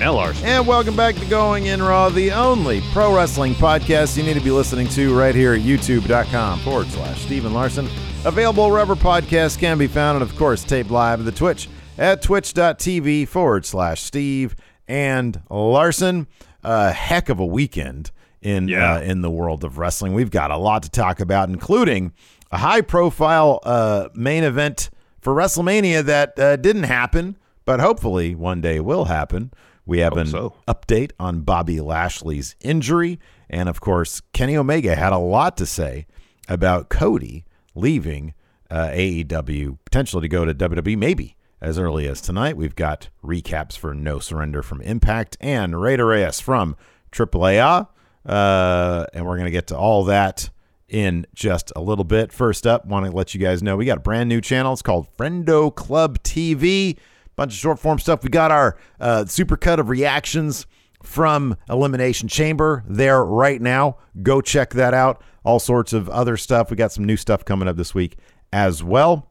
And Lars. And welcome back to Going In Raw, the only pro wrestling podcast you need to be listening to right here at youtube.com forward slash Steven Larson. Available wherever podcasts can be found, and of course, taped live at the Twitch at twitch.tv forward slash Steve and Larson. A heck of a weekend in Yeah. uh, in the world of wrestling. We've got a lot to talk about, including a high profile uh, main event for WrestleMania that uh, didn't happen, but hopefully one day will happen. We have an so. update on Bobby Lashley's injury. And of course, Kenny Omega had a lot to say about Cody leaving uh, AEW, potentially to go to WWE, maybe as early as tonight. We've got recaps for No Surrender from Impact and Rey De Reyes from AAA. Uh, and we're going to get to all that in just a little bit. First up, want to let you guys know we got a brand new channel. It's called Friendo Club TV. Bunch of short form stuff. We got our uh, super cut of reactions from Elimination Chamber there right now. Go check that out. All sorts of other stuff. We got some new stuff coming up this week as well.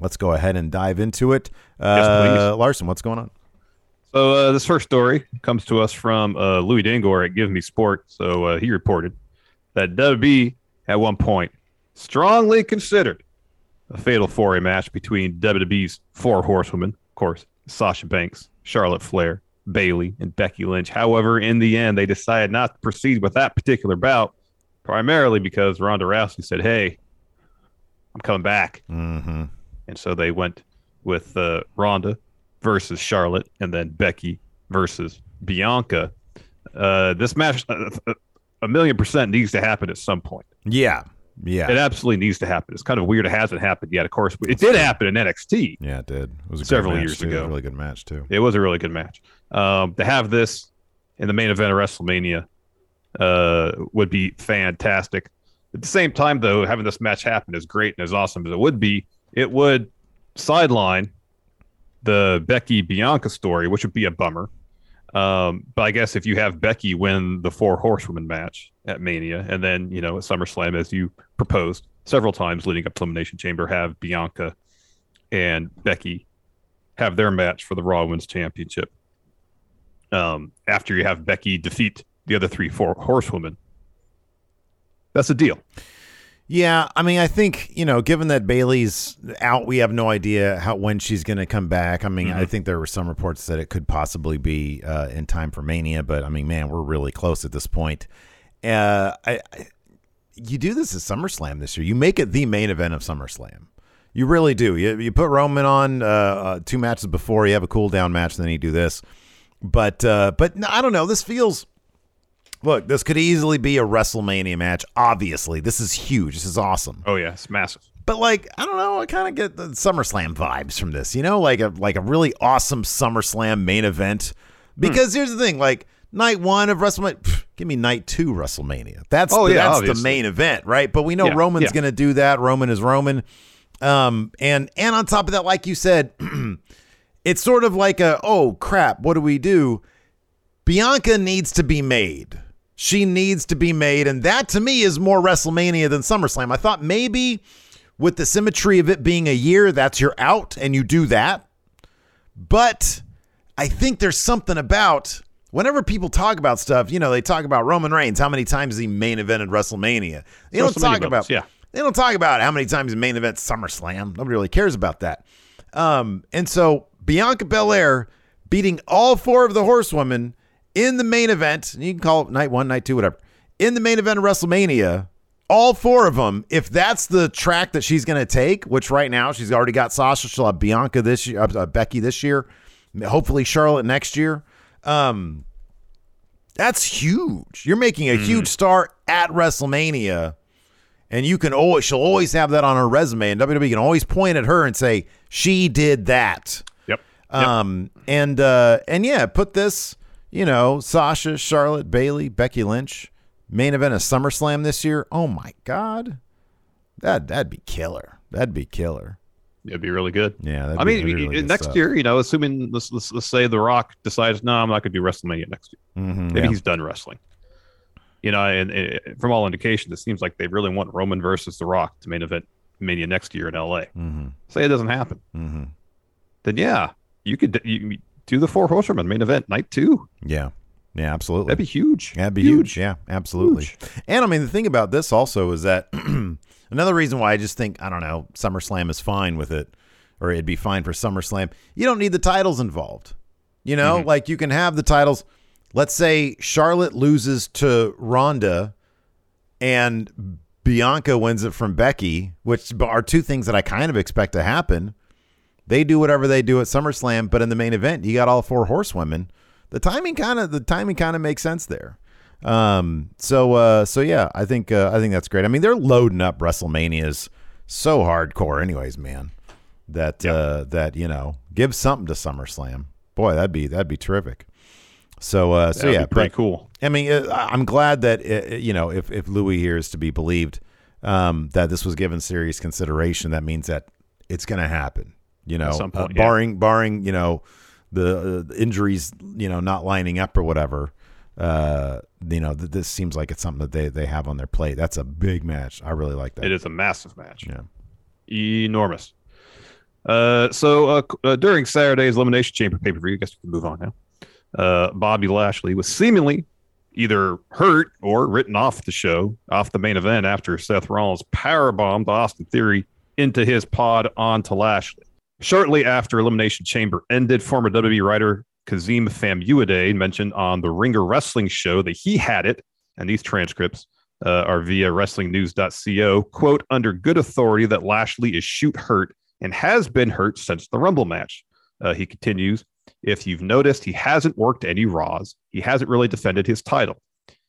Let's go ahead and dive into it. Uh, please. Larson, what's going on? So uh, this first story comes to us from uh, Louis Dangoor at Give Me Sport. So uh, he reported that WB at one point strongly considered a fatal four-way match between WWE's four horsewomen, of course, Sasha Banks, Charlotte Flair, Bayley, and Becky Lynch. However, in the end, they decided not to proceed with that particular bout, primarily because Ronda Rousey said, "Hey, I'm coming back." Mm-hmm. And so they went with uh, Ronda versus Charlotte, and then Becky versus Bianca. Uh, this match, uh, a million percent, needs to happen at some point. Yeah. Yeah. It absolutely needs to happen. It's kind of weird it hasn't happened yet. Of course, it did happen in NXT. Yeah, it did. It was a Several years too. It was ago. a really good match too. It was a really good match. Um, to have this in the main event of WrestleMania uh, would be fantastic. At the same time, though, having this match happen as great and as awesome as it would be, it would sideline the Becky Bianca story, which would be a bummer. Um, but I guess if you have Becky win the four horsewomen match at Mania, and then you know at SummerSlam, as you proposed several times leading up to Elimination Chamber, have Bianca and Becky have their match for the Raw Women's Championship. Um, after you have Becky defeat the other three four horsewomen, that's a deal. Yeah, I mean, I think you know, given that Bayley's out, we have no idea how when she's going to come back. I mean, I think there were some reports that it could possibly be uh, in time for Mania, but I mean, man, we're really close at this point. Uh, I, I, you do this at SummerSlam this year. You make it the main event of SummerSlam. You really do. You, you put Roman on uh, uh, two matches before. You have a cool down match, and then you do this. But uh, but no, I don't know. This feels Look, this could easily be a WrestleMania match. Obviously, this is huge. This is awesome. Oh yeah, it's massive. But like, I don't know, I kind of get the SummerSlam vibes from this, you know, like a like a really awesome SummerSlam main event. Because Hmm. here's the thing, like night one of WrestleMania, pff, give me night two WrestleMania. That's Oh, the, yeah, that's the main event, right? But we know Yeah, Roman's yeah. going to do that. Roman is Roman. Um, and and on top of that, like you said, it's sort of like a oh crap, what do we do? Bianca needs to be made. She needs to be made, and that to me is more WrestleMania than SummerSlam. I thought maybe with the symmetry of it being a year, that's your out, and you do that. But I think there's something about whenever people talk about stuff, you know, they talk about Roman Reigns, how many times is he main evented WrestleMania. They don't talk moments, about yeah. they don't talk about how many times he main event SummerSlam. Nobody really cares about that. Um, and so Bianca Belair beating all four of the horsewomen in the main event, and you can call it night one, night two, whatever, in the main event of WrestleMania, all four of them, if that's the track that she's going to take, which right now she's already got Sasha, she'll have Bianca this year, uh, Becky this year, hopefully Charlotte next year. Um, that's huge. You're making a huge star at WrestleMania, and you can always she'll always have that on her resume, and WWE can always point at her and say she did that. Yep. Um, and uh, and yeah, put this, you know, Sasha, Charlotte, Bayley, Becky Lynch, main event of SummerSlam this year. Oh my God, that that'd be killer. That'd be killer. It'd be really good. Yeah, I be- mean, really next stuff. year, you know, assuming let's, let's let's say The Rock decides, no, I'm not going to do WrestleMania next year. Mhm, Maybe yeah. he's done wrestling. You know, and, and from all indications, it seems like they really want Roman versus The Rock to main event Mania next year in LA. Mhm, Say it doesn't happen, mhm. then yeah, you could you do the Four Horsemen main event night two. Yeah, yeah, absolutely. That'd be huge. That'd be huge. Yeah, absolutely. Huge. And I mean, the thing about this also is that another reason why I just think I don't know SummerSlam is fine with it, or it'd be fine for SummerSlam. You don't need the titles involved. You know, mm-hmm. like you can have the titles. Let's say Charlotte loses to Ronda, and Bianca wins it from Becky, which are two things that I kind of expect to happen. They do whatever they do at SummerSlam, but in the main event, you got all four horsewomen. The timing kind of the timing kind of makes sense there. Um, so uh, so yeah, I think uh, I think that's great. I mean, they're loading up WrestleManias so hardcore, anyways, man. That uh, that you know, give something to SummerSlam. Boy, that'd be that'd be terrific. So uh, so That'd yeah, pretty but- cool. I mean, uh, I'm glad that uh, you know if if Louis here is to be believed, um, that this was given serious consideration. That means that it's going to happen. You know, some uh, point, yeah. barring barring you know the uh, injuries, you know, not lining up or whatever. Uh, you know, th- this seems like it's something that they they have on their plate. That's a big match. I really like that. It is a massive match. Yeah. Enormous. Uh, so uh, uh, during Saturday's Elimination Chamber pay per view, I guess we can move on now. Uh, Bobby Lashley was seemingly either hurt or written off the show, off the main event after Seth Rollins powerbombed the Austin Theory into his pod onto Lashley. Shortly after Elimination Chamber ended, former WWE writer Kazeem Famuyide mentioned on the Ringer Wrestling Show that he had it, and these transcripts uh, are via WrestlingNews.co. Quote, under good authority that Lashley is shoot hurt and has been hurt since the Rumble match. Uh, he continues, if you've noticed, he hasn't worked any Raws. He hasn't really defended his title.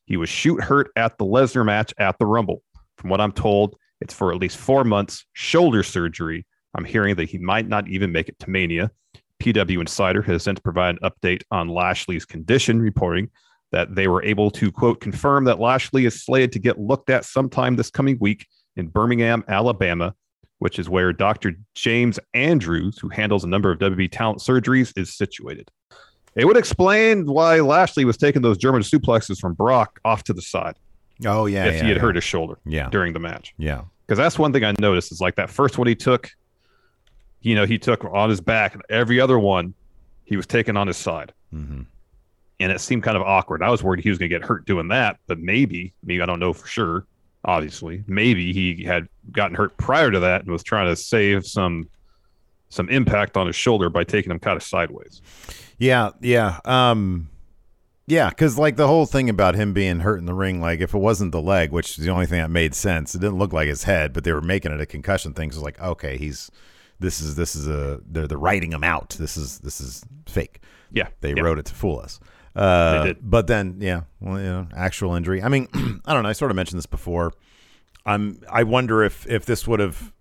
He was shoot hurt at the Lesnar match at the Rumble. From what I'm told, it's for at least four months, shoulder surgery. I'm hearing that he might not even make it to Mania. PW Insider has since provided an update on Lashley's condition, reporting that they were able to, quote, confirm that Lashley is slated to get looked at sometime this coming week in Birmingham, Alabama, which is where Dr. James Andrews, who handles a number of WB talent surgeries, is situated. It would explain why Lashley was taking those German suplexes from Brock off to the side Oh yeah, if yeah, he had yeah. hurt his shoulder Yeah, during the match. yeah, Because that's one thing I noticed is like that first one he took, you know, he took on his back, and every other one he was taking on his side. hmm and it seemed kind of awkward. I was worried he was going to get hurt doing that, but maybe, maybe I don't know for sure. Obviously, maybe he had gotten hurt prior to that and was trying to save some some impact on his shoulder by taking him kind of sideways. Yeah, yeah. Um yeah, cuz like the whole thing about him being hurt in the ring like if it wasn't the leg, which is the only thing that made sense. It didn't look like his head, but they were making it a concussion thing. So like, okay, he's this is this is a they're they're writing him out. This is this is fake. Yeah, They yeah. wrote it to fool us. Uh, They did. But then, yeah, well, you know, actual injury. I mean, I don't know. I sort of mentioned this before. I'm. I wonder if if this would have,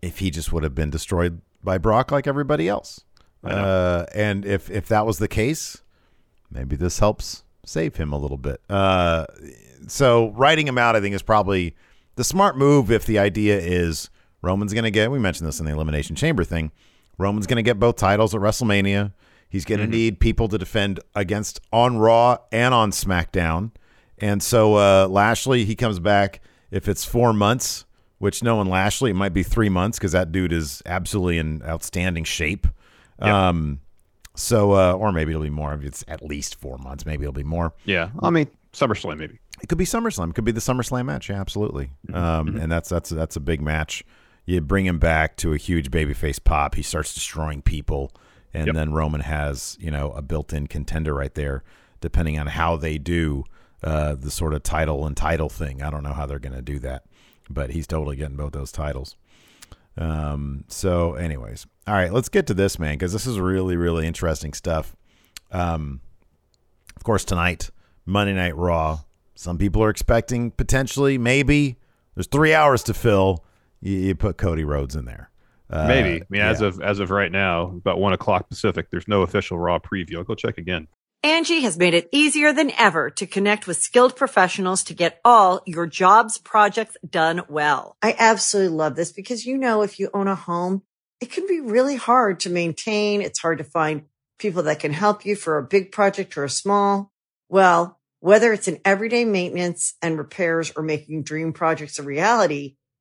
if he just would have been destroyed by Brock like everybody else. Uh, and if if that was the case, maybe this helps save him a little bit. Uh, so writing him out, I think, is probably the smart move. If the idea is Roman's going to get, we mentioned this in the Elimination Chamber thing. Roman's going to get both titles at WrestleMania. He's going to need people to defend against on Raw and on SmackDown. And so uh, Lashley, he comes back. If it's four months, which knowing Lashley, it might be three months because that dude is absolutely in outstanding shape. Yep. Um, so, uh, or maybe it'll be more. It's at least four months, maybe it'll be more. Yeah, I mean SummerSlam maybe. It could be SummerSlam. It could be the SummerSlam match. Yeah, absolutely. Um, and that's that's that's a big match. You bring him back to a huge babyface pop. He starts destroying people, and Yep. then Roman has you know a built-in contender right there. Depending on how they do uh, the sort of title and title thing, I don't know how they're going to do that, but he's totally getting both those titles. Um, so, anyways, all right, let's get to this man because this is really really interesting stuff. Um, of course, tonight, Monday Night Raw. Some people are expecting potentially, maybe. There's three hours to fill. You, you put Cody Rhodes in there. Uh, Maybe. I mean, as yeah. of as of right now, about one o'clock Pacific. There's no official Raw preview. I'll go check again. Angie has made it easier than ever to connect with skilled professionals to get all your jobs projects done well. I absolutely love this because, you know, if you own a home, it can be really hard to maintain. It's hard to find people that can help you for a big project or a small. Well, whether it's in everyday maintenance and repairs or making dream projects a reality,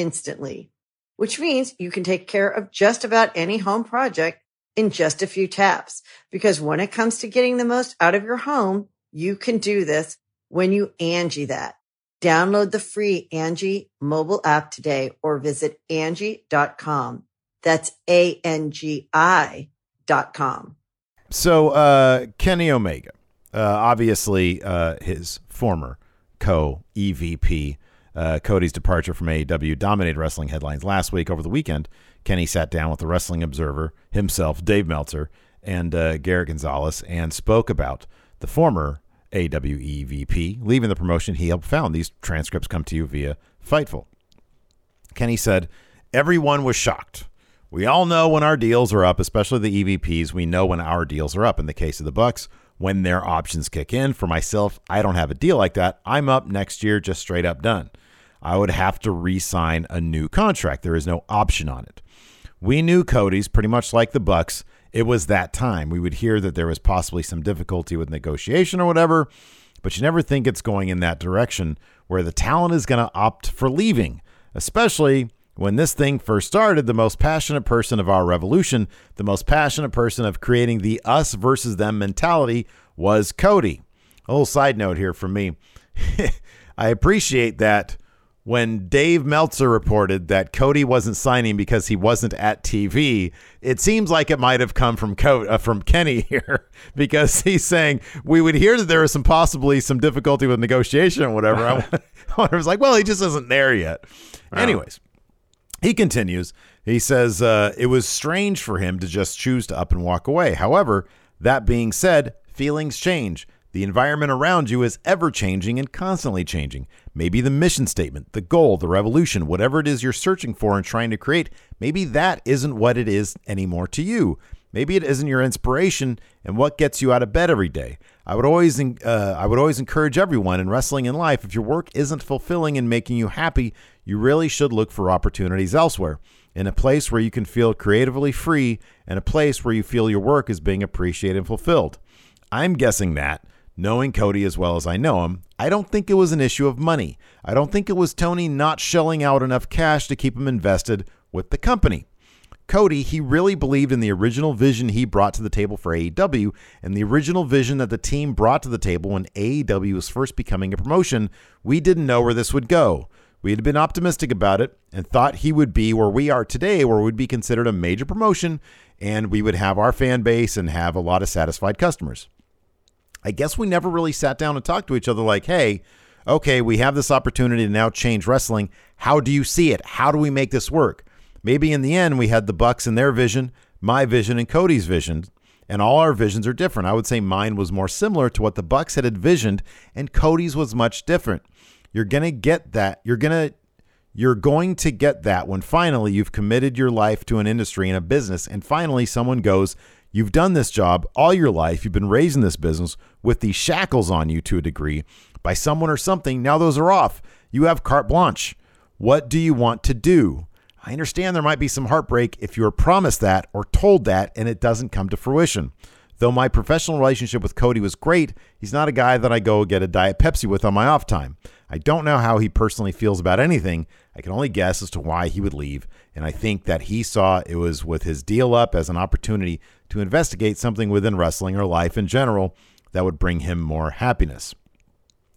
instantly, which means you can take care of just about any home project in just a few taps. Because when it comes to getting the most out of your home, you can do this when you Angie that. Download the free Angie mobile app today or visit Angie.com. That's A-N-G-I dot com. So uh, Kenny Omega, uh, obviously uh, his former co EVP, uh, Cody's departure from AEW dominated wrestling headlines last week. Over the weekend, Kenny sat down with the Wrestling Observer himself, Dave Meltzer, and uh, Garrett Gonzalez, and spoke about the former AEW EVP leaving the promotion he helped found. These transcripts come to you via Fightful. Kenny said, Everyone was shocked. We all know when our deals are up, especially the EVPs. We know when our deals are up. In the case of the Bucks, when their options kick in. For myself, I don't have a deal like that. I'm up next year, just straight up done. I would have to re-sign a new contract. There is no option on it. We knew Cody's pretty much like the Bucks. It was that time. We would hear that there was possibly some difficulty with negotiation or whatever, but you never think it's going in that direction where the talent is going to opt for leaving, especially when this thing first started, the most passionate person of our revolution, the most passionate person of creating the us versus them mentality was Cody. A little side note here from me. I appreciate that when Dave Meltzer reported that Cody wasn't signing because he wasn't at TV, it seems like it might have come from Co- uh, from Kenny here because he's saying we would hear that there was some possibly some difficulty with negotiation or whatever. I, I was like, well, he just isn't there yet. Anyways, he continues. He says uh, it was strange for him to just choose to up and walk away. However, that being said, feelings change. The environment around you is ever changing and constantly changing. Maybe the mission statement, the goal, the revolution, whatever it is you're searching for and trying to create, maybe that isn't what it is anymore to you. Maybe it isn't your inspiration and what gets you out of bed every day. I would always, uh, I would always encourage everyone in wrestling in life. If your work isn't fulfilling and making you happy, you really should look for opportunities elsewhere, in a place where you can feel creatively free, and a place where you feel your work is being appreciated and fulfilled. I'm guessing that, knowing Cody as well as I know him, I don't think it was an issue of money. I don't think it was Tony not shelling out enough cash to keep him invested with the company. Cody, he really believed in the original vision he brought to the table for AEW and the original vision that the team brought to the table when AEW was first becoming a promotion. We didn't know where this would go. We had been optimistic about it and thought he would be where we are today, where we'd be considered a major promotion and we would have our fan base and have a lot of satisfied customers. I guess we never really sat down and talked to each other like, hey, okay, we have this opportunity to now change wrestling. How do you see it? How do we make this work? Maybe in the end, we had the Bucks and their vision, my vision, and Cody's vision, and all our visions are different. I would say mine was more similar to what the Bucks had envisioned, and Cody's was much different. You're gonna get that. You're gonna you're going to get that when finally you've committed your life to an industry and a business, and finally someone goes, You've done this job all your life. You've been raising this business with these shackles on you to a degree by someone or something. Now those are off. You have carte blanche. What do you want to do? I understand there might be some heartbreak if you are promised that or told that and it doesn't come to fruition. Though my professional relationship with Cody was great, he's not a guy that I go get a Diet Pepsi with on my off time. I don't know how he personally feels about anything. I can only guess as to why he would leave. And I think that he saw it was with his deal up as an opportunity to investigate something within wrestling or life in general that would bring him more happiness.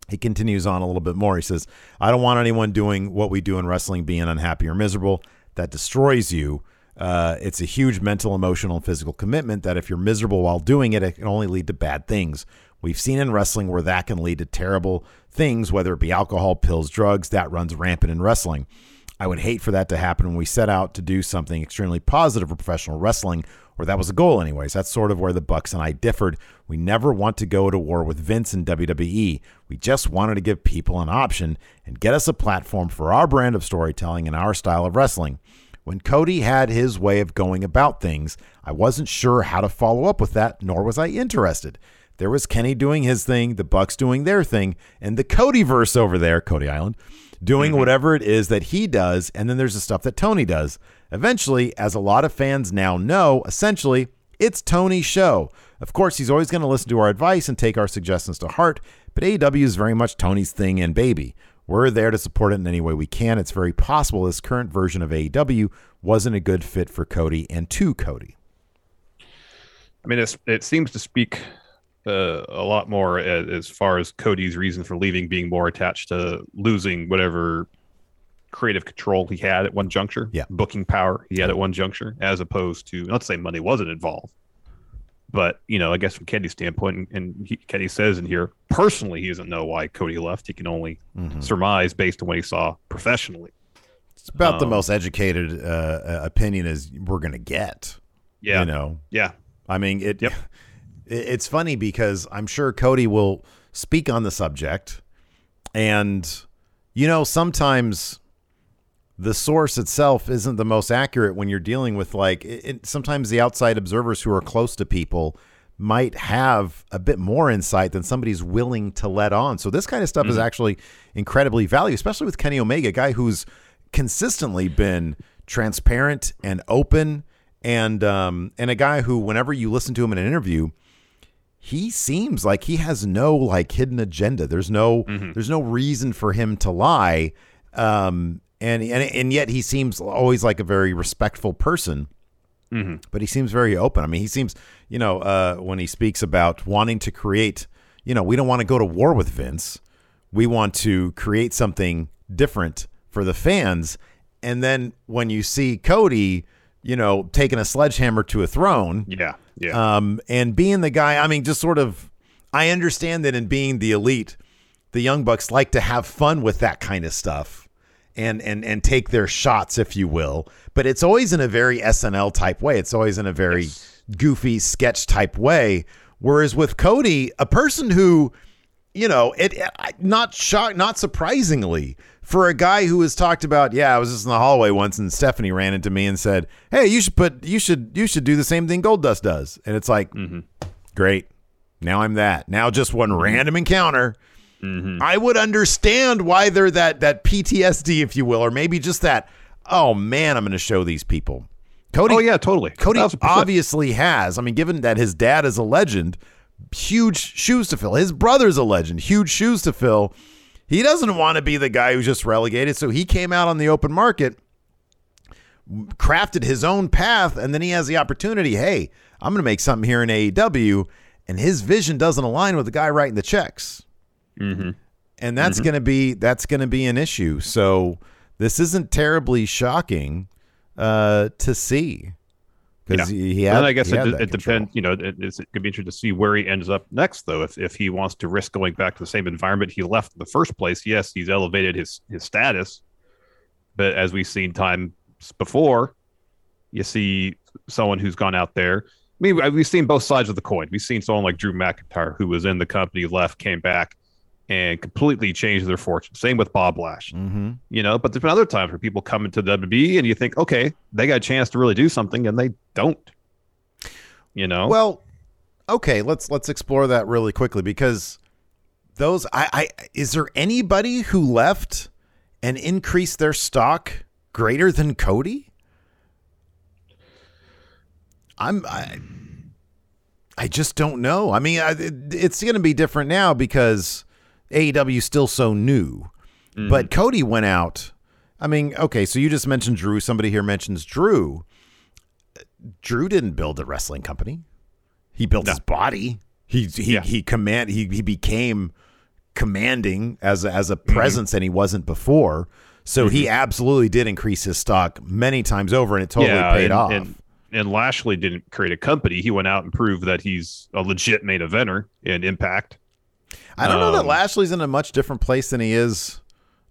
He continues on a little bit more. He says, I don't want anyone doing what we do in wrestling being unhappy or miserable. That destroys you. Uh, it's a huge mental, emotional, and physical commitment that if you're miserable while doing it, it can only lead to bad things. We've seen in wrestling where that can lead to terrible things, whether it be alcohol, pills, drugs, that runs rampant in wrestling. I would hate for that to happen when we set out to do something extremely positive for professional wrestling, or that was a goal, anyways. That's sort of where the Bucks and I differed. We never want to go to war with Vince and WWE. We just wanted to give people an option and get us a platform for our brand of storytelling and our style of wrestling. When Cody had his way of going about things, I wasn't sure how to follow up with that, nor was I interested. There was Kenny doing his thing, the Bucks doing their thing, and the Cody verse over there, Cody Island, doing mm-hmm. whatever it is that he does, and then there's the stuff that Tony does. Eventually, as a lot of fans now know, essentially, it's Tony's show. Of course, he's always going to listen to our advice and take our suggestions to heart, but AEW is very much Tony's thing and baby. We're there to support it in any way we can. It's very possible this current version of AEW wasn't a good fit for Cody and to Cody. I mean, it seems to speak uh, a lot more as, as, far as Cody's reason for leaving being more attached to losing whatever creative control he had at one juncture, yeah. booking power he had at one juncture, as opposed to let's say money wasn't involved. But you know, I guess from Kenny's standpoint, and, and he, Kenny says in here, personally, he doesn't know why Cody left. He can only mm-hmm. surmise based on what he saw professionally. It's about um, the most educated uh, opinion as we're going to get. Yeah, you know. Yeah, I mean it. Yep it's funny because I'm sure Cody will speak on the subject. And, you know, sometimes the source itself isn't the most accurate when you're dealing with, like, it, sometimes the outside observers who are close to people might have a bit more insight than somebody's willing to let on. So this kind of stuff mm-hmm. is actually incredibly valuable, especially with Kenny Omega, a guy who's consistently been transparent and open and um, and a guy who whenever you listen to him in an interview he seems like he has no like hidden agenda. There's no mm-hmm. there's no reason for him to lie. Um, and, and and yet he seems always like a very respectful person. Mm-hmm. But he seems very open. I mean, he seems, you know, uh, when he speaks about wanting to create, you know, we don't want to go to war with Vince. We want to create something different for the fans. And then when you see Cody, you know, taking a sledgehammer to a throne, yeah, yeah. Um, and being the guy, I mean, just sort of, I understand that in being the elite, the Young Bucks like to have fun with that kind of stuff and and and take their shots, if you will. But it's always in a very SNL type way. It's always in a very yes. goofy sketch type way. Whereas with Cody, a person who, you know, it not shock, not surprisingly, for a guy who has talked about, yeah, I was just in the hallway once and Stephanie ran into me and said, "Hey, you should put you should you should do the same thing Goldust does." And it's like, mm-hmm. great. Now I'm that. Now just one mm-hmm. random encounter. Mm-hmm. I would understand why they're that that PTSD, if you will, or maybe just that. Oh man, I'm going to show these people. Cody. Oh yeah, totally. Cody 1000%. obviously has. I mean, given that his dad is a legend, huge shoes to fill. His brother's a legend, huge shoes to fill he doesn't want to be the guy who's just relegated. So he came out on the open market, crafted his own path, and then he has the opportunity hey, I'm going to make something here in AEW. And his vision doesn't align with the guy writing the checks. Mm-hmm. and that's Mm-hmm. going to be that's going to be an issue. So this isn't terribly shocking uh, to see because Yeah. he And had. then I guess it, it depends. You know, it, it's to be interesting to see where he ends up next, though. If if he wants to risk going back to the same environment he left in the first place, yes, he's elevated his his status. But as we've seen times before, you see someone who's gone out there. I mean, we've seen both sides of the coin. We've seen someone like Drew McIntyre, who was in the company, left, came back, and completely change their fortune. Same with Bob Lash Mhm. you know but there's been other times where people come into WWE and you think okay they got a chance to really do something and they don't you know Well, okay, let's let's explore that really quickly because those I, I is there anybody who left and increased their stock greater than Cody? I'm I I just don't know. I mean, I, it- it's going to be different now because AEW still so new. Mm-hmm. But Cody went out. I mean, okay, so you just mentioned Drew. Somebody here mentions Drew. Drew didn't build a wrestling company. He built his body. He he Yeah. he command he he became commanding as a, as a mm-hmm. presence and he wasn't before. So he mm-hmm. absolutely did increase his stock many times over and it totally paid and, off. And, and Lashley didn't create a company. He went out and proved that he's a legit main eventer in Impact. I don't know that um, Lashley's in a much different place than he is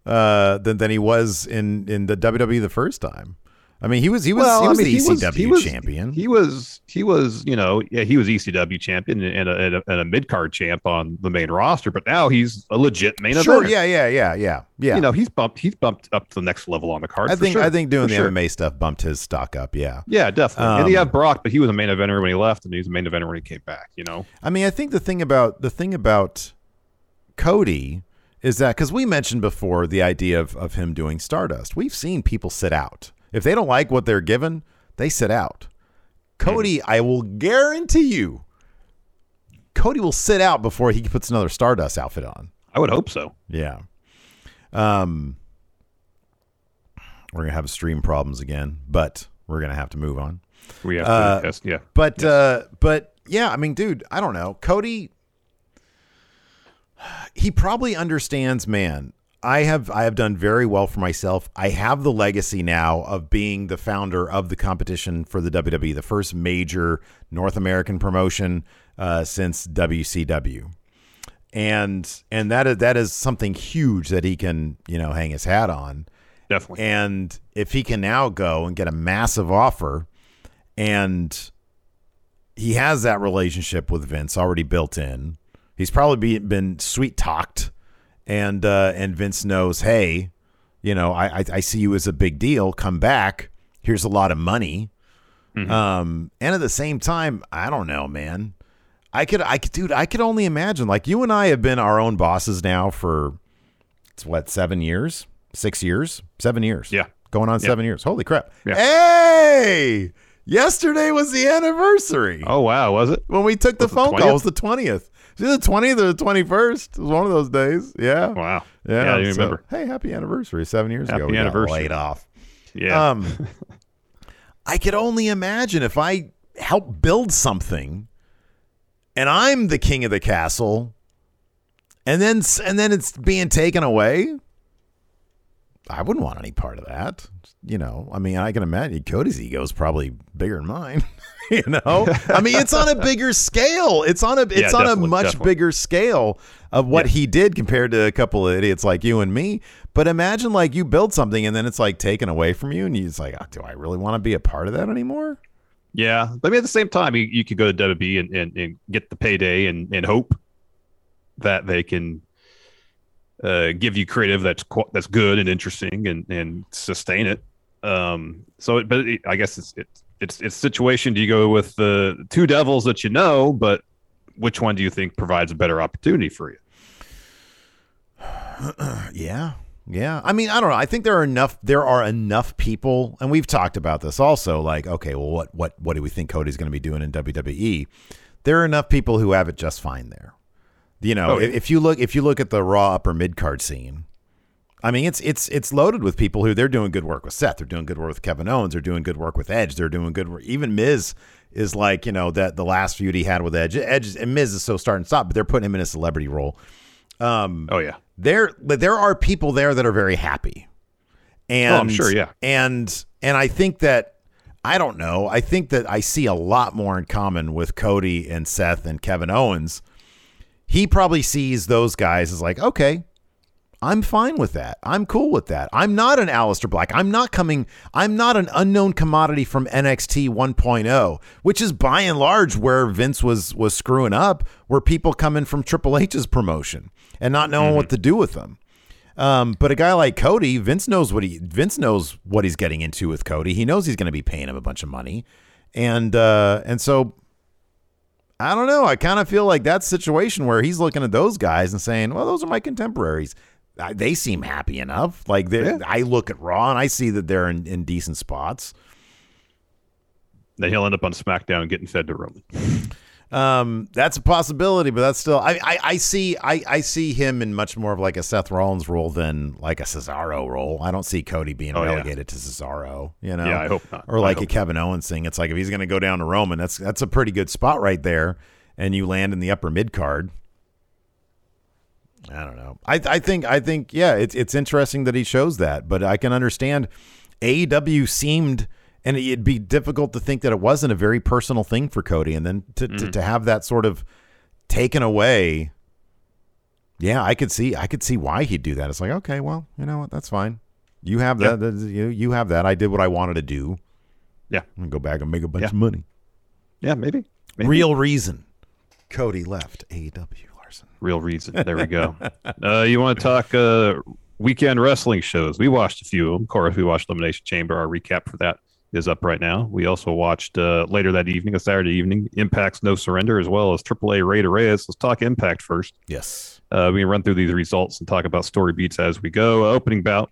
uh than than he was in in the WWE the first time. I mean, he was he was he was the ECW champion. He was he was you know yeah he was ECW champion and a, and a, and a mid card champ on the main roster, but now he's a legit main sure, eventer. yeah, yeah, yeah, yeah, yeah. You know he's bumped he's bumped up to the next level on the card. I for think sure. I think doing For the sure. MMA stuff bumped his stock up. Yeah. Yeah, definitely. and he had um, Brock, but he was a main eventer when he left, and he's a main eventer when he came back. You know, I mean, I think the thing about the thing about Cody is that because we mentioned before the idea of, of him doing Stardust, we've seen people sit out. If they don't like what they're given, they sit out. Cody, I will guarantee you, Cody will sit out before he puts another Stardust outfit on. I would hope so. Yeah. Um, we're gonna have stream problems again, but we're gonna have to move on. We have Uh, to, yes, yeah. But uh but yeah, I mean, dude, I don't know. Cody he probably understands, man. I have I have done very well for myself. I have the legacy now of being the founder of the competition for the WWE, the first major North American promotion uh, since WCW. And and that is that is something huge that he can, you know, hang his hat on. Definitely. And if he can now go and get a massive offer and he has that relationship with Vince already built in, he's probably be, been sweet talked and uh, and Vince knows, hey, you know, I, I I see you as a big deal. Come back. Here's a lot of money. Um, and at the same time, I don't know, man. I could, I could, dude, I could only imagine. Like you and I have been our own bosses now for it's what seven years, six years, seven years. Yeah. going on seven years. Holy crap! Yeah. Hey, yesterday was the anniversary oh wow, was it? when we took the Was phone 20th? call. It was the twentieth. Is it the twentieth or the twenty first? It was one of those days. Yeah. Wow. Yeah, Yeah, so- remember. Hey, happy anniversary! Seven years ago, Happy we got anniversary. laid off. Yeah. Um, I could only imagine if I help build something, and I'm the king of the castle, and then and then it's being taken away. I wouldn't want any part of that. You know, I mean, I can imagine Cody's ego is probably bigger than mine. you know, I mean, it's on a bigger scale. It's on a it's Yeah, on a much definitely. bigger scale of what he did compared to a couple of idiots like you and me. But imagine like you build something and then it's like taken away from you, and you it's like, oh, do I really want to be a part of that anymore? yeah. But I mean, at the same time, you, you could go to WWE and, and, and get the payday and, and hope that they can uh, give you creative that's qu- that's good and interesting and, and sustain it. Um, so, it, but it, I guess it's it's it's it's situation. Do you go with the two devils that you know, but which one do you think provides a better opportunity for you? Yeah. Yeah. I mean, I don't know. I think there are enough there are enough people and we've talked about this also like okay, well what what what do we think Cody's going to be doing in WWE? There are enough people who have it just fine there. You know, Oh, yeah. if, if you look if you look at the Raw upper mid card scene, I mean, it's it's it's loaded with people who they're doing good work with Seth, they're doing good work with Kevin Owens, they're doing good work with Edge, they're doing good work. Even Miz is like you know that the last feud he had with Edge, Edge and Miz is so start and stop, but they're putting him in a celebrity role. Um, Oh yeah. there, there are people there that are very happy, and Oh, I'm sure, yeah. and and I think that I don't know. I think that I see a lot more in common with Cody and Seth and Kevin Owens. He probably sees those guys as like, okay, I'm fine with that. I'm cool with that. I'm not an Aleister Black. I'm not coming. I'm not an unknown commodity from NXT 1.0, which is by and large where Vince was was screwing up. Where people come in from Triple H's promotion and not knowing what to do with them. Um, but a guy like Cody, Vince knows what he Vince knows what he's getting into with Cody. He knows he's going to be paying him a bunch of money, and uh, and so I don't know. I kind of feel like that situation where he's looking at those guys and saying, "Well, those are my contemporaries. I, they seem happy enough. Like they Yeah. I look at Raw and I see that they're in, in decent spots. Then he'll end up on SmackDown getting fed to Roman. Um, that's a possibility, but that's still I, I, I see I, I see him in much more of like a Seth Rollins role than like a Cesaro role. I don't see Cody being Oh, yeah. relegated to Cesaro, you know. Yeah, I hope not. Or like a Kevin Owens thing. It's like if he's gonna go down to Roman, that's that's a pretty good spot right there. And you land in the upper mid card. I don't know. I I think I think yeah, it's it's interesting that he shows that, but I can understand AEW seemed and it'd be difficult to think that it wasn't a very personal thing for Cody and then to, to, mm-hmm. to have that sort of taken away. Yeah, I could see I could see why he'd do that. It's like, okay, well, you know what, that's fine. You have that. that- You you have that. I did what I wanted to do. Yeah. And go back and make a bunch Yeah. of money. Yeah, maybe. maybe. Real reason. Cody left AEW, Larson. Real reason. There we go. uh, you want to talk uh, weekend wrestling shows? We watched a few of them. Of course, we watched Elimination Chamber. Our recap for that is up right now. We also watched uh, later that evening, a Saturday evening, Impact's No Surrender, as well as AAA Rey De Reyes. Let's talk Impact first. Yes. Uh, we can run through these results and talk about story beats as we go. Uh, opening bout,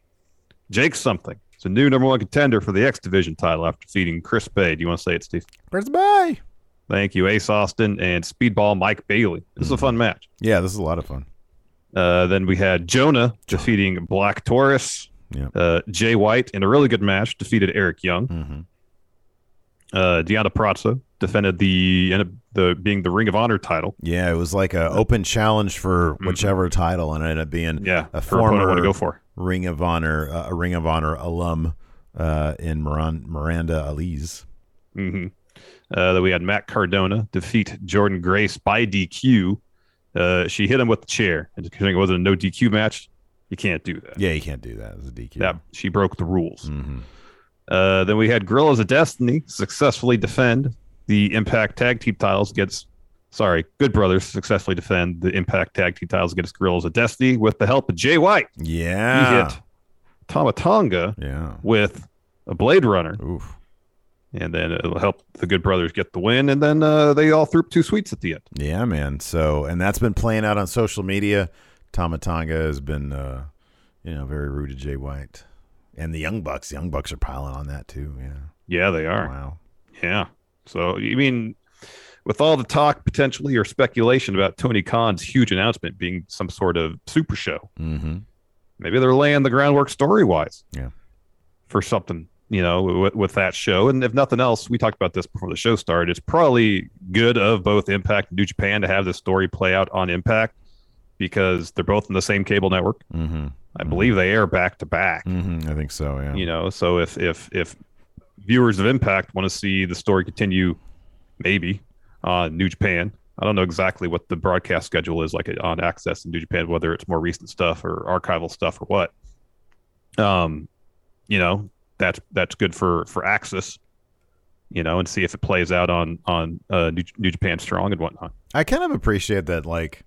Jake something. It's a new number one contender for the X Division title after defeating Chris Bey. Do you want to say it, Steve? Chris Bey? Thank you, Ace Austin and Speedball Mike Bailey. This is a fun match. Yeah, this is a lot of fun. Uh, then we had Jonah defeating Black Taurus. Yeah. Uh, Jay White in a really good match defeated Eric Young. Mm-hmm. Uh, Deonna Purrazzo defended the ended up the being the Ring of Honor title. Yeah, it was like a open challenge for whichever title, and it ended up being Mm-hmm. Yeah, a former to go for. Ring of Honor, uh, a Ring of Honor alum uh, in Miran- Miranda Alize. hmm Uh, then we had Matt Cardona defeat Jordynne Grace by DQ. Uh, she hit him with the chair, and considering it wasn't a no DQ match, you can't do that. Yeah, you can't do that as a DQ. That she broke the rules. hmm Uh, then we had Guerrillas of Destiny successfully defend the Impact Tag Team titles against, sorry, Good Brothers successfully defend the Impact Tag Team titles against Guerrillas of Destiny with the help of Jay White. Yeah, he hit Tama Tonga Yeah. with a Blade Runner, Oof. And then it'll help the Good Brothers get the win. And then uh, they all threw up two sweets at the end. Yeah, man. So, and that's been playing out on social media. Tama Tonga has been, uh, you know, very rude to Jay White. And the Young Bucks. The Young Bucks are piling on that too. Yeah. Yeah, they are. Wow. Yeah. So, you mean, with all the talk potentially or speculation about Tony Khan's huge announcement being some sort of super show, Mm-hmm. maybe they're laying the groundwork story wise Yeah. for something you know with, with that show and if nothing else we talked about this before the show started it's probably good of both impact and new japan to have this story play out on impact because they're both in the same cable network Mm-hmm. i believe they air back to back Mm-hmm. I think so. Yeah. you know so if if if viewers of impact want to see the story continue maybe on new japan i don't know exactly what the broadcast schedule is like on AXS in new japan whether it's more recent stuff or archival stuff or what um you know that's that's good for for AXS you know and see if it plays out on on uh new, new japan strong and whatnot I kind of appreciate that, like,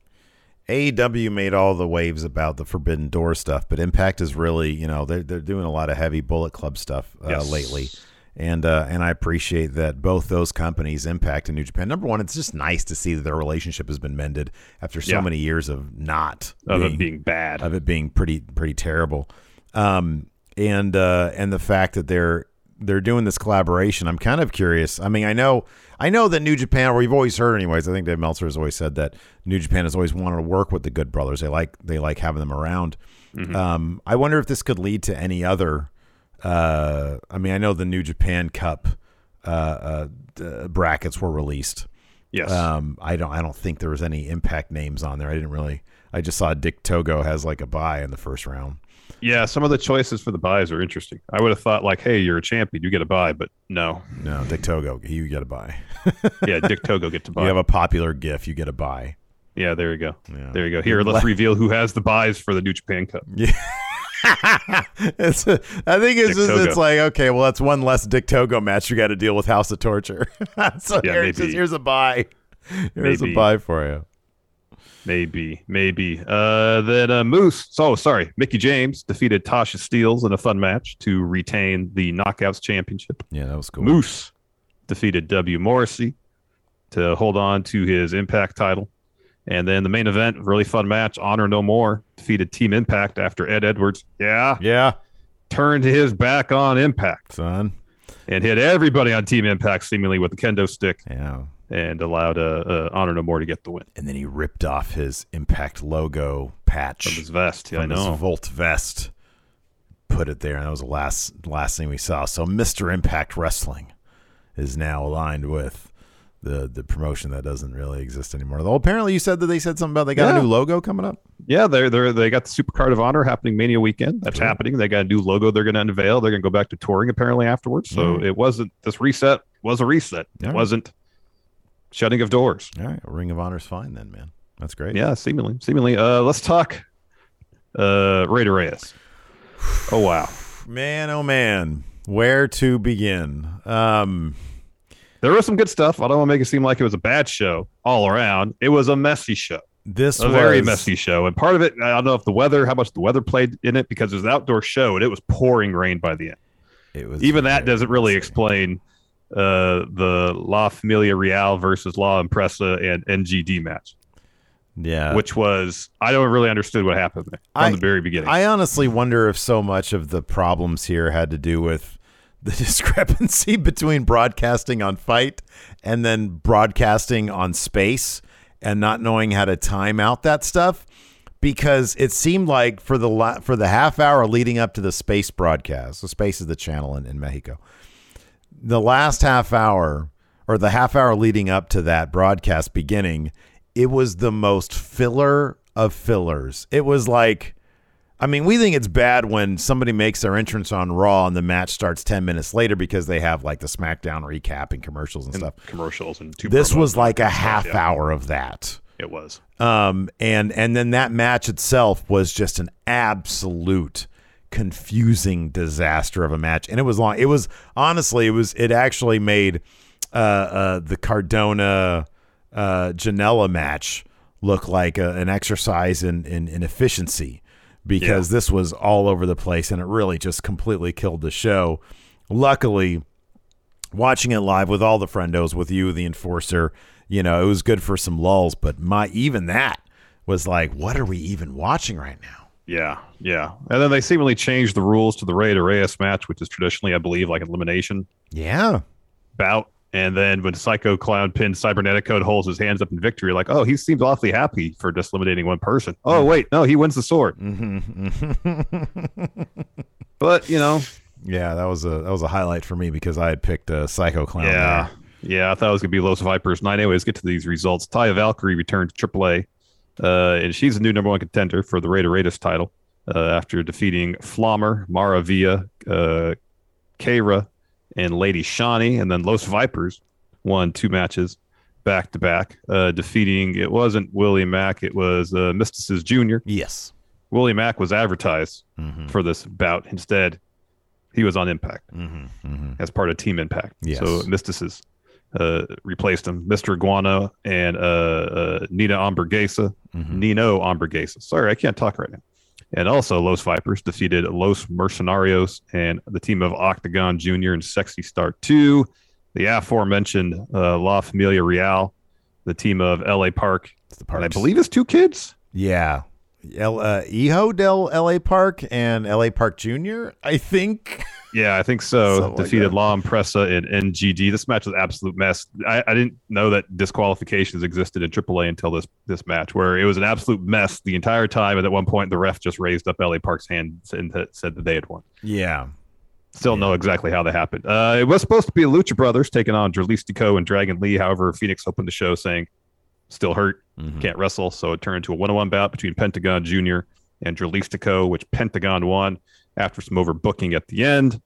AEW made all the waves about the Forbidden Door stuff, but Impact is really, you know, they're, they're doing a lot of heavy Bullet Club stuff uh, Yes. lately. And uh, and I appreciate that both those companies, Impact and New Japan. Number one, it's just nice to see that their relationship has been mended after so Yeah. many years of not of it being bad of it being pretty pretty terrible. Um, and uh, and the fact that they're they're doing this collaboration, I'm kind of curious. I mean, I know I know that New Japan, or we've always heard, anyways. I think Dave Meltzer has always said that New Japan has always wanted to work with the Good Brothers. They like they like having them around. Um, I wonder if this could lead to any other. Uh, I mean, I know the New Japan Cup uh, uh, d- brackets were released Yes. Um, I don't. I don't think there was any Impact names on there. I didn't really. I just saw Dick Togo has like a buy in the first round. Yeah, some of the choices for the buys are interesting. I would have thought like, hey, you're a champion, you get a buy, but no. No, Dick Togo, you get a buy. Yeah, Dick Togo get to buy. You have a popular GIF, you get a buy. yeah, there you go. Yeah. There you go. Here, let's reveal who has the buys for the New Japan Cup. it's I think it's Dick just Togo. it's like okay, well that's one less Dick Togo match you got to deal with House of Torture. so Yeah, here, maybe. just- here's a buy. Here's Maybe. a buy for you. Maybe, maybe. Uh, then uh, Moose. So sorry, Mickie James defeated Tasha Steelz in a fun match to retain the Knockouts Championship. Yeah, that was cool. Moose defeated W. Morrissey to hold on to his Impact title. And then the main event, really fun match. Honor No More defeated Team Impact after Ed Edwards, yeah, Yeah, turned his back on Impact son. and hit everybody on Team Impact seemingly with the kendo stick Yeah, and allowed uh, uh, Honor No More to get the win and then he ripped off his Impact logo patch from his vest. Yeah, I from his know. Volt vest. Put it there, and that was the last last thing we saw. So Mister Impact Wrestling is now aligned with the the promotion that doesn't really exist anymore. Though apparently you said that they said something about they got Yeah. a new logo coming up. Yeah, they're they they got the Super Card of Honor happening Mania weekend. That's Cool. happening. They got a new logo they're going to unveil. They're going to go back to touring apparently afterwards. So Mhm. it wasn't this reset was a reset. It wasn't shutting of doors. All right, Ring of Honor's fine then, man. That's great. Yeah, seemingly, seemingly. Uh, let's talk. Uh, Ray Reyes. Oh wow, man, oh man, where to begin? Um, there was some good stuff. I don't want to make it seem like it was a bad show all around. It was a messy show. this a was very messy show. And part of it, I don't know if the weather, how much the weather played in it, because it was an outdoor show and it was pouring rain by the end. It was Even that doesn't really messy. explain uh, the La Familia Real versus La Empresa and NGD match, Yeah, which was I don't really understood what happened from I- the very beginning. I honestly wonder if so much of the problems here had to do with the discrepancy between broadcasting on FITE and then broadcasting on space and not knowing how to time out that stuff. Because it seemed like for the la- for the half hour leading up to the space broadcast the space is the channel in, in mexico the last half hour or the half hour leading up to that broadcast beginning it was the most filler of fillers it was like I mean, we think it's bad when somebody makes their entrance on Raw and the match starts 10 minutes later because they have like the SmackDown recap and commercials and and stuff. commercials and two. This was like a half yeah. hour of that. It was. Um, and and then that match itself was just an absolute confusing disaster of a match. And it was long. It was honestly, it was it actually made uh, uh, the Cardona uh, Janela match look like a, an exercise in, in, in efficiency because this was all over the place and it really just completely killed the show. Luckily, watching it live with all the friendos, with you, the enforcer, you know, it was good for some lulls. But my even that was like, what are we even watching right now? Yeah, yeah. And then they seemingly changed the rules to the Rey de Reyes match, which is traditionally, I believe, like an elimination Yeah, bout. And then when Psycho Clown pinned Cybernetico and holds his hands up in victory, like, oh, he seems awfully happy for just eliminating one person. Oh, mm-hmm. wait, no, he wins the sword. Mm-hmm. But, you know, yeah, that was a that was a highlight for me because I had picked a Psycho Clown. yeah. there. Yeah, I thought it was going to be Los Vipers. Nine. Anyways, get to these results. Taya Valkyrie returned to AAA, uh, and she's the new number one contender for the Raider Raiders title uh, after defeating Flammer, Mara Villa, uh, Kiera, and Lady Shani. And then Los Vipers won two matches back to back, uh, defeating, it wasn't Willie Mack, it was uh, Myzteziz Jr. Yes. Willie Mack was advertised Mm-hmm. for this bout. Instead, he was on Impact Mm-hmm. Mm-hmm. as part of Team Impact. Yes. So Myzteziz uh, replaced him. Mr. Iguana and uh, uh, Nina Hamburguesa. Mm-hmm. Nino Hamburguesa. Sorry, I can't talk right now. And also, Los Vipers defeated Los Mercenarios and the team of Octagon Jr. and Sexy Star 2. The aforementioned uh, La Familia Real, the team of LA Park, It's the and I believe it's two kids. Yeah. L- uh, Hijo del LA Park and LA Park Jr. I think. Yeah, I think so. Something like Defeated that. La Impresa in NGD. This match was an absolute mess. I, I didn't know that disqualifications existed in AAA until this this match, where it was an absolute mess the entire time. And at one point, the ref just raised up LA Park's hand and said that they had won. Yeah. Still know exactly how that happened. Uh, it was supposed to be Lucha Brothers taking on Dralistico and Dragon Lee. However, Fenix opened the show saying still hurt, Mhm. can't wrestle. So it turned into a one-on-one bout between Pentagon Jr. and Dralistico, which Pentagon won after some overbooking at the end.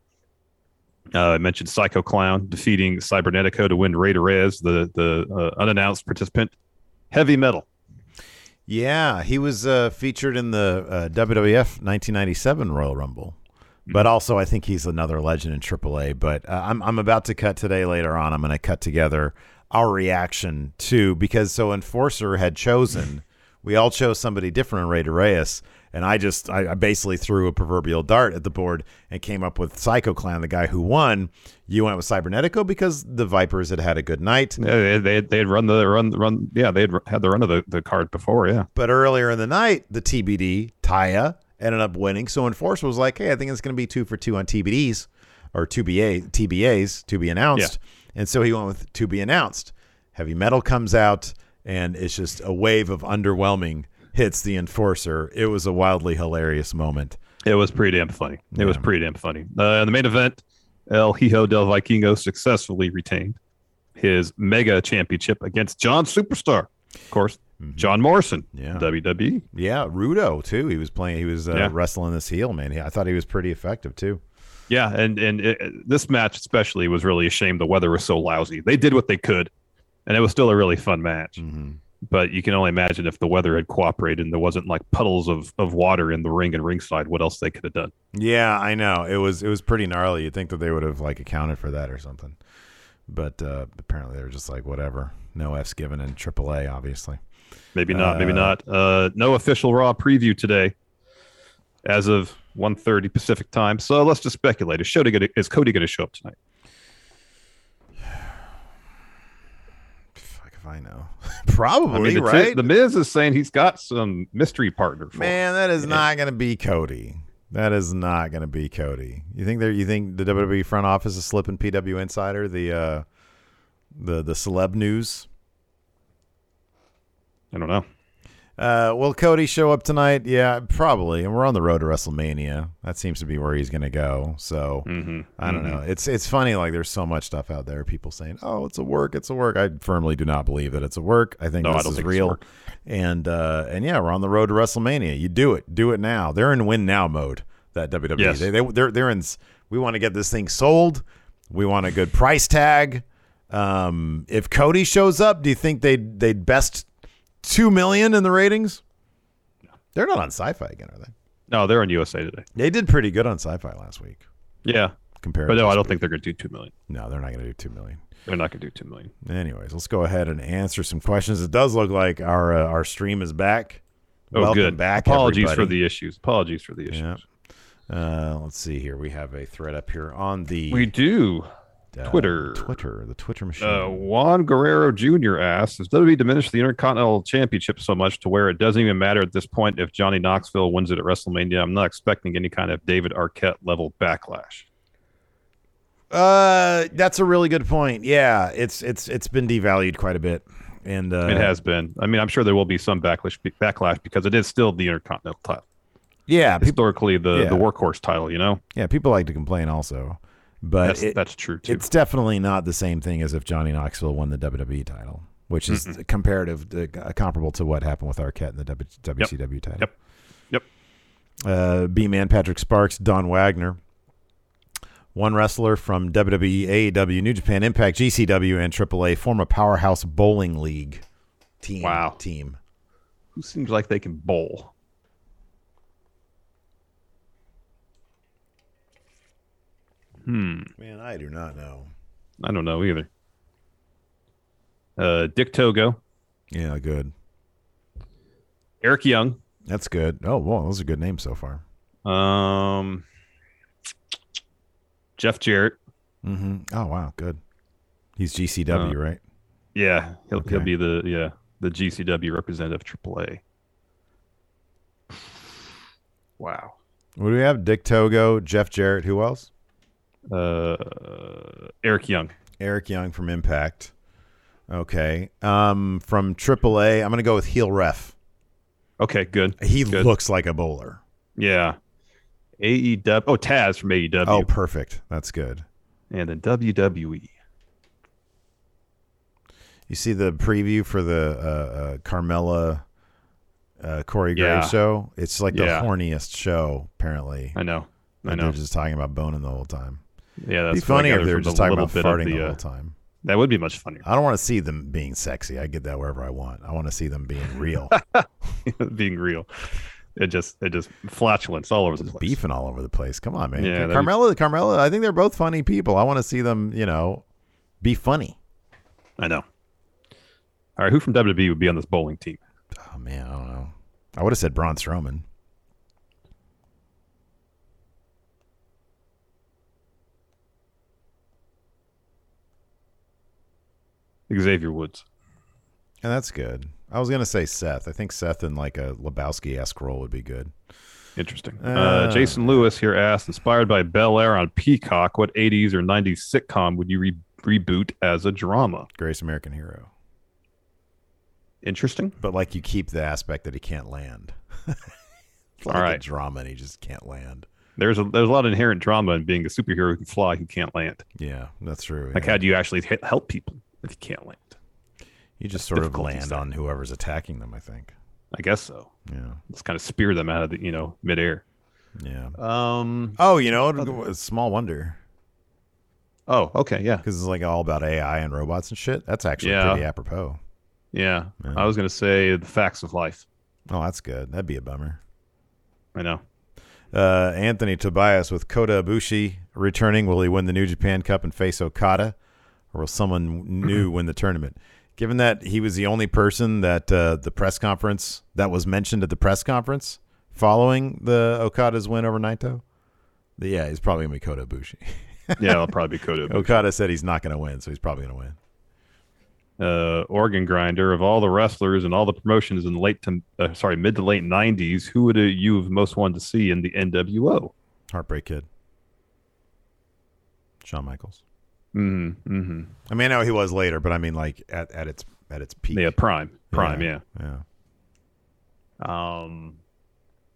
Uh, I mentioned Psycho Clown defeating Cybernetico to win Rey Reyes, the the uh, unannounced participant. Heavy metal. Yeah, he was uh, featured in the uh, WWF 1997 Royal Rumble, but also I think he's another legend in AAA. But uh, I'm I'm about to cut today. Later on, I'm going to cut together our reaction to because so Enforcer had chosen. We all chose somebody different in Ray Reyes, and I just I, I basically threw a proverbial dart at the board and came up with Psycho Clown, the guy who won. You went with Cybernetico because the Vipers had had a good night. Yeah, they they they had run the run run. Yeah, they had had the run of the, the card before. Yeah, But earlier in the night, the TBD, Taya, ended up winning. So Enforcer was like, hey, I think it's going to be two for two on TBDs or 2BA, TBAs, to be announced. And so he went with to be announced. Heavy Metal comes out, and it's just a wave of underwhelming hits the Enforcer. It was a wildly hilarious moment. it was pretty damn funny. It was pretty damn funny. Uh, in the main event, El Hijo del Vikingo successfully retained his mega championship against John Superstar, of course. John Morrison, Mm-hmm. Yeah. WWE. Yeah, Rudo, too. He was playing, he was uh, Yeah. wrestling this heel, man. I thought he was pretty effective, too. Yeah, and and it, this match especially was really a shame. The weather was so lousy. They did what they could, and it was still a really fun match. Mm-hmm. But you can only imagine if the weather had cooperated and there wasn't like puddles of, of water in the ring and ringside, what else they could have done. Yeah, I know. It was it was pretty gnarly. You'd think that they would have like accounted for that or something. But uh, apparently they were just like whatever. No F's given in AAA, obviously. Maybe not. maybe Uh, not. Uh, no official Raw preview today, as of 1.30 Pacific time. So let's just speculate. Is, Cody gonna, is Cody going to show up tonight? Fuck if I know. Probably, I mean, right? the Miz is saying he's got some mystery partner. Him. Man, that is Yeah. not going to be Cody. That is not going to be Cody. You think there? You think the WWE front office is slipping PW Insider the uh, the the celeb news? I don't know. Uh, will Cody show up tonight? Yeah, probably. And we're on the road to WrestleMania. That seems to be where he's going to go. So hmm I don't know. It's it's funny. Like there's so much stuff out there. People saying, "Oh, it's a work. It's a work." I firmly do not believe that it's a work. I think No, this don't is think real. And uh, and yeah, we're on the road to WrestleMania. You do it. Do it now. They're in win now mode. That WWE. Yes. They, they they're they're in. We want to get this thing sold. We want a good price tag. Um, if Cody shows up, do you think they'd they'd best two million in the ratings? They're not on Syfy again, are they? No, they're on USA today. They did pretty good on Syfy last week Yeah, compared. but no, I don't week. think they're going to do two million. No, they're not going to do two million. They're not going to do two million. Anyways, let's go ahead and answer some questions. It does look like our uh, our stream is back. Oh, Welcome good. back. Apologies for the issues. Apologies for the issues. Yeah. Uh, let's see here. We have a thread up here on the We do. Uh, Twitter. Twitter, the Twitter machine. Uh, Juan Guerrero Jr. asks, "Has WWE diminished the Intercontinental Championship so much to where it doesn't even matter at this point if Johnny Knoxville wins it at WrestleMania? I'm not expecting any kind of David Arquette level backlash." Uh, that's a really good point. Yeah, it's it's it's been devalued quite a bit, and uh, it has been. I mean, I'm sure there will be some backlash backlash because it is still the Intercontinental title, Yeah, people, historically the Yeah. the workhorse title. You know, yeah, people like to complain also, but that's it- that's true too. it's definitely not the same thing as if Johnny Knoxville won the WWE title, which is comparative, uh, comparable to what happened with Arquette in the w- WCW title. Yep. Yep. Uh, B Man Patrick Sparks, Don Wagner, one wrestler from WWE, AEW, New Japan Impact, GCW, and AAA, form a powerhouse bowling league team. Wow. team. Who seems like they can bowl? Hmm. Man, I do not know. I don't know either. Uh, Dick Togo, Yeah, good. Eric Young, That's good. Oh, well, those are good names so far. um, Jeff Jarrett. Mm-hmm. Oh, wow, good. He's GCW, Uh, right? Yeah, he'll he'll be the yeah the GCW representative AAA. Wow. What do we have? Dick Togo, Jeff Jarrett. Who else? Uh, Eric Young. Eric Young from Impact. Okay. Um, from AAA, I'm going to go with Heel Ref. Okay, good. He Good. looks like a bowler. Yeah. AEW. Oh, Taz from AEW. Oh, perfect. That's good. and then. WWE. You see the preview for the uh, uh, Carmella uh, Corey Graves Yeah. show? It's like the Yeah. horniest show, apparently. I know. I know. They're just talking about boning the whole time. Yeah, that's It'd be funny if they were just talking about farting the, the, whole uh, time. That would be much funnier. I don't want to see them being sexy. I get that wherever I want. I want to see them being real, being real. It just it just flatulence all over the place. beefing all over the place. Come on, man. Yeah, that'd be- Carmella, Carmella. I think they're both funny people. I want to see them, you know, be funny. I know. All right, who from WWE would be on this bowling team? Oh man, I don't know. I would have said Braun Strowman. Xavier Woods. And that's good. I was gonna say Seth. I think Seth in like a Lebowski esque role would be good. Interesting. Uh, Uh, Jason Lewis here asked, inspired by Bel Air on Peacock, what 80s or 90s sitcom would you re- reboot as a drama? Greatest American Hero. Interesting. But like you keep the aspect that he can't land. It's like All a drama and he just can't land. There's a there's a lot of inherent drama in being a superhero who can fly who can't land. Yeah, that's true. Like, yeah. how do you actually help people if you can't land? you just sort of land on whoever's attacking them, I think. I guess so. Yeah. Just kind of spear them out of the you know midair. Yeah. Um. Oh, you know, it- it's small wonder Oh, okay, yeah, because it's like all about AI and robots and shit. That's actually Yeah. pretty apropos. yeah. Yeah. I was gonna say the facts of life. Oh, that's good. That'd be a bummer. I know. Uh, Anthony Tobias with Kota Ibushi returning. Will he win the New Japan Cup and face Okada, or will someone new win the tournament? Given that he was the only person that uh, the press conference that was mentioned at the press conference following the Okada's win over Naito, the- yeah, he's probably gonna be Kota Ibushi. Yeah, it'll probably be Kota. Ibushi. Okada said he's not gonna win, so he's probably gonna win. uh, organ grinder of all the wrestlers and all the promotions in the late to uh, sorry mid to late '90s. Who would uh, you have most wanted to see in the NWO? Heartbreak Kid, Shawn Michaels. Mm-hmm. mm-hmm. I mean, I know he was later, but I mean, like at, at its at its peak. Yeah, prime, prime. Yeah. yeah. Um,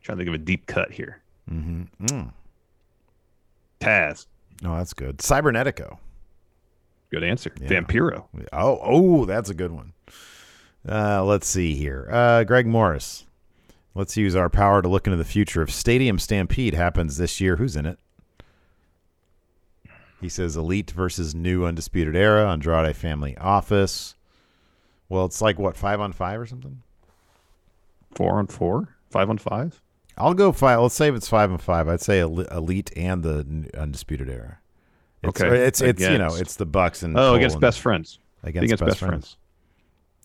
trying to think of a deep cut here. Mm-hmm. Mm. Taz, No, that's good. Cybernetico. good answer. Yeah. Vampiro. Oh, oh, that's a good one. Uh, let's see here. Uh, Greg Morris. Let's use our power to look into the future. If Stadium Stampede happens this year, who's in it? He says Elite versus New Undisputed Era, Andrade Family Office. Well, it's like what five on five or something. Four on four, five on five. I'll go five. Let's say if it's five and five. I'd say Elite and the Undisputed Era. It's, Okay, it's it's you know it's the Bucks and Oh, Cole against and- best friends. against, best, friends.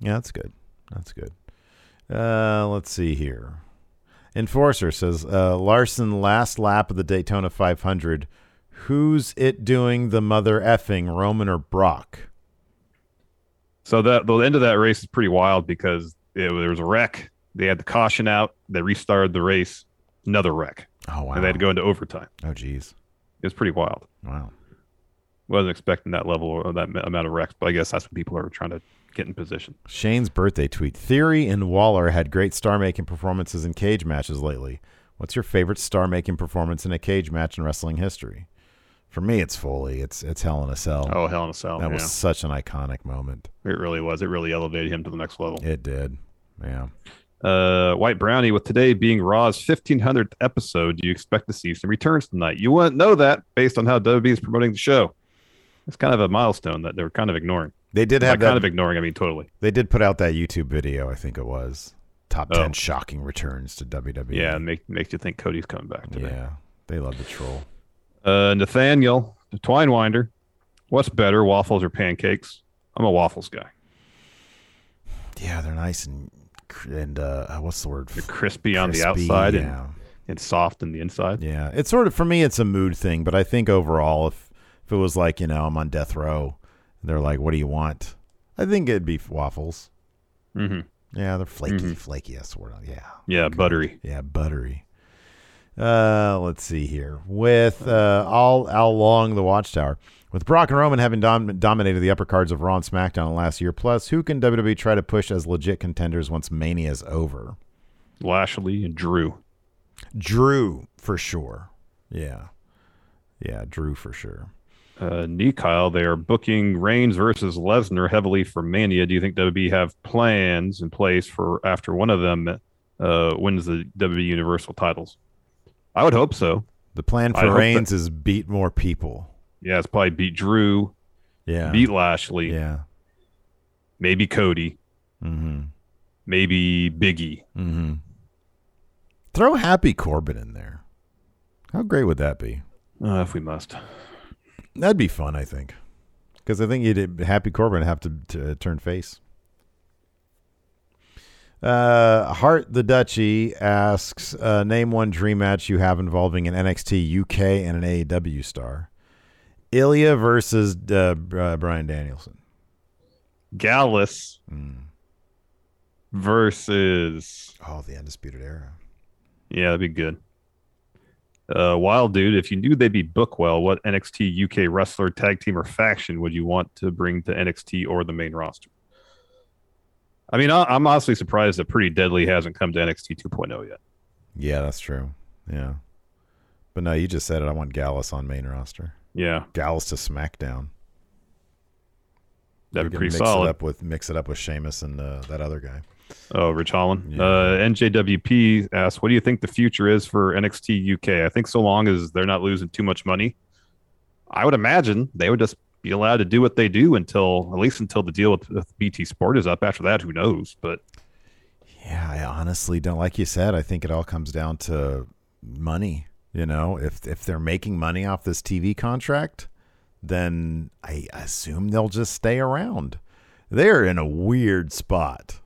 Yeah, that's good. That's good. Uh, let's see here. Enforcer says uh, Larson last lap of the Daytona 500. Who's it doing the mother effing, Roman or Brock? So that the end of that race is pretty wild because it, there was a wreck. They had the caution out. They restarted the race. Another wreck, Oh wow! and they had to go into overtime. Oh geez! It was pretty wild. Wow. Wasn't expecting that level or that amount of wrecks, but I guess that's what people are trying to get in position. Shane's birthday tweet: Theory and Waller had great star-making performances in cage matches lately. What's your favorite star-making performance in a cage match in wrestling history? For me, it's Foley. It's it's Hell in a Cell. Oh, hell in a cell. that yeah. was such an iconic moment. It really was. It really elevated him to the next level. It did. Yeah. Uh, White Brownie, with today being Raw's 1500th episode, do you expect to see some returns tonight? You wouldn't know that based on how WWE is promoting the show. It's kind of a milestone that they're kind of ignoring. They did have that. kind of ignoring, I mean totally. They did put out that YouTube video, I think it was. Top Oh. 10 shocking returns to WWE. Yeah, make makes you think Cody's coming back today. Yeah. They love the troll. Uh, Nathaniel, the Twinewinder, what's better, waffles or pancakes? I'm a waffles guy. Yeah, they're nice and and uh what's the word? They're crispy on the outside and, yeah. and soft on the inside. Yeah. It's sort of for me it's a mood thing, but I think overall if if it was like, you know, I'm on death row, and they're like, "What do you want?" I think it'd be waffles. hmm Yeah, they're flaky, Mhm. flaky. The word. Yeah. Yeah, buttery. Yeah, buttery. Uh, let's see here. With uh, all how long the Watchtower, with Brock and Roman having dom- dominated the upper cards of Raw and SmackDown last year, plus who can WWE try to push as legit contenders once Mania's over? Lashley and Drew. Drew for sure. Yeah. Yeah, Drew for sure. Uh, Kyle, they are booking Reigns versus Lesnar heavily for Mania. Do you think WWE have plans in place for after one of them uh, wins the WWE Universal titles? I would hope so. The plan for Reigns that, is beat more people. Yeah, it's probably beat Drew. Yeah. Beat Lashley. Yeah. Maybe Cody. Mm-hmm. Maybe Biggie. Mm-hmm. Throw Happy Corbin in there. How great would that be? Uh, if we must. That'd be fun, I think. Because I think you'd Happy Corbin have to, to turn face. Uh, Heart the Duchy asks, uh, name one dream match you have involving an NXT UK and an AEW star. Ilja versus uh, uh, Bryan Danielson. Gallus mm. versus. Oh, the Undisputed Era. Yeah, that'd be good. Uh, Wild dude, if you knew they'd be book well, what NXT UK wrestler, tag team, or faction would you want to bring to NXT or the main roster? I mean, I'm honestly surprised that Pretty Deadly hasn't come to NXT 2.0 yet. Yeah, that's true. Yeah, but no, you just said it. I want Gallus on main roster. Yeah, Gallus to SmackDown. That'd be pretty mix solid. It up with mix it up with Sheamus and uh, that other guy. Oh, Ridge Holland. Yeah. Uh, NJWP asks, "What do you think the future is for NXT UK?" I think so long as they're not losing too much money, I would imagine they would just be allowed to do what they do until at least until the deal with, with BT Sport is up. After that, who knows? But yeah, I honestly don't. Like you said, I think it all comes down to money. You know, if if they're making money off this TV contract, then I assume they'll just stay around. They're in a weird spot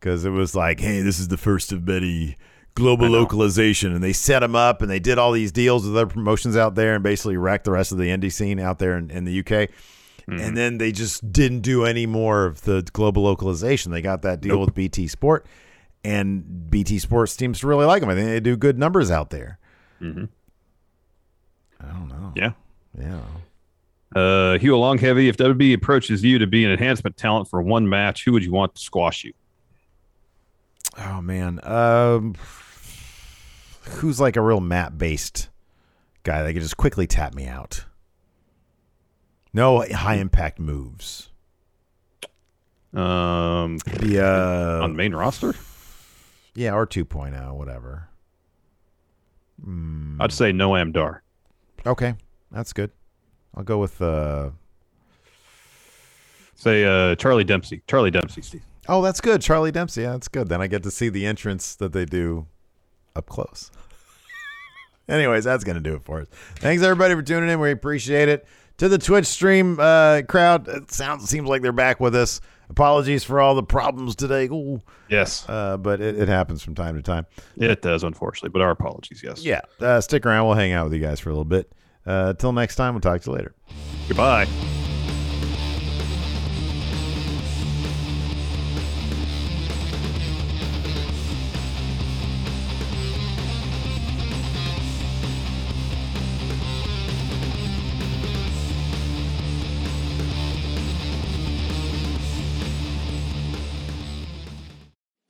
because it was like, hey, this is the first of many global localization, and they set them up and they did all these deals with other promotions out there and basically wrecked the rest of the indie scene out there in, in the UK. Mm-hmm. And then they just didn't do any more of the global localization. They got that deal nope. with BT Sport, and BT Sport seems to really like them. I think they do good numbers out there. Mm-hmm. I don't know. Yeah, yeah. Uh, Hugh Long Heavy, if WB approaches you to be an enhancement talent for one match, who would you want to squash you? Oh man, um, who's like a real map based guy that could just quickly tap me out? No high impact moves. Um, the uh, on main roster. Yeah, or 2.0, whatever. Mm. I'd say Noam Dar. Okay, that's good. I'll go with uh say uh Charlie Dempsey. Charlie Dempsey, Steve. Oh, that's good. Charlie Dempsey. Yeah, that's good. Then I get to see the entrance that they do up close. Anyways, that's going to do it for us. Thanks everybody for tuning in. We appreciate it. To the Twitch stream uh, crowd, it sounds seems like they're back with us. Apologies for all the problems today. Ooh. Yes, uh, but it, it, happens from time to time. It does, unfortunately. But our apologies. Yes. Yeah. Uh, stick around. We'll hang out with you guys for a little bit. Uh, till next time. We'll talk to you later. Goodbye.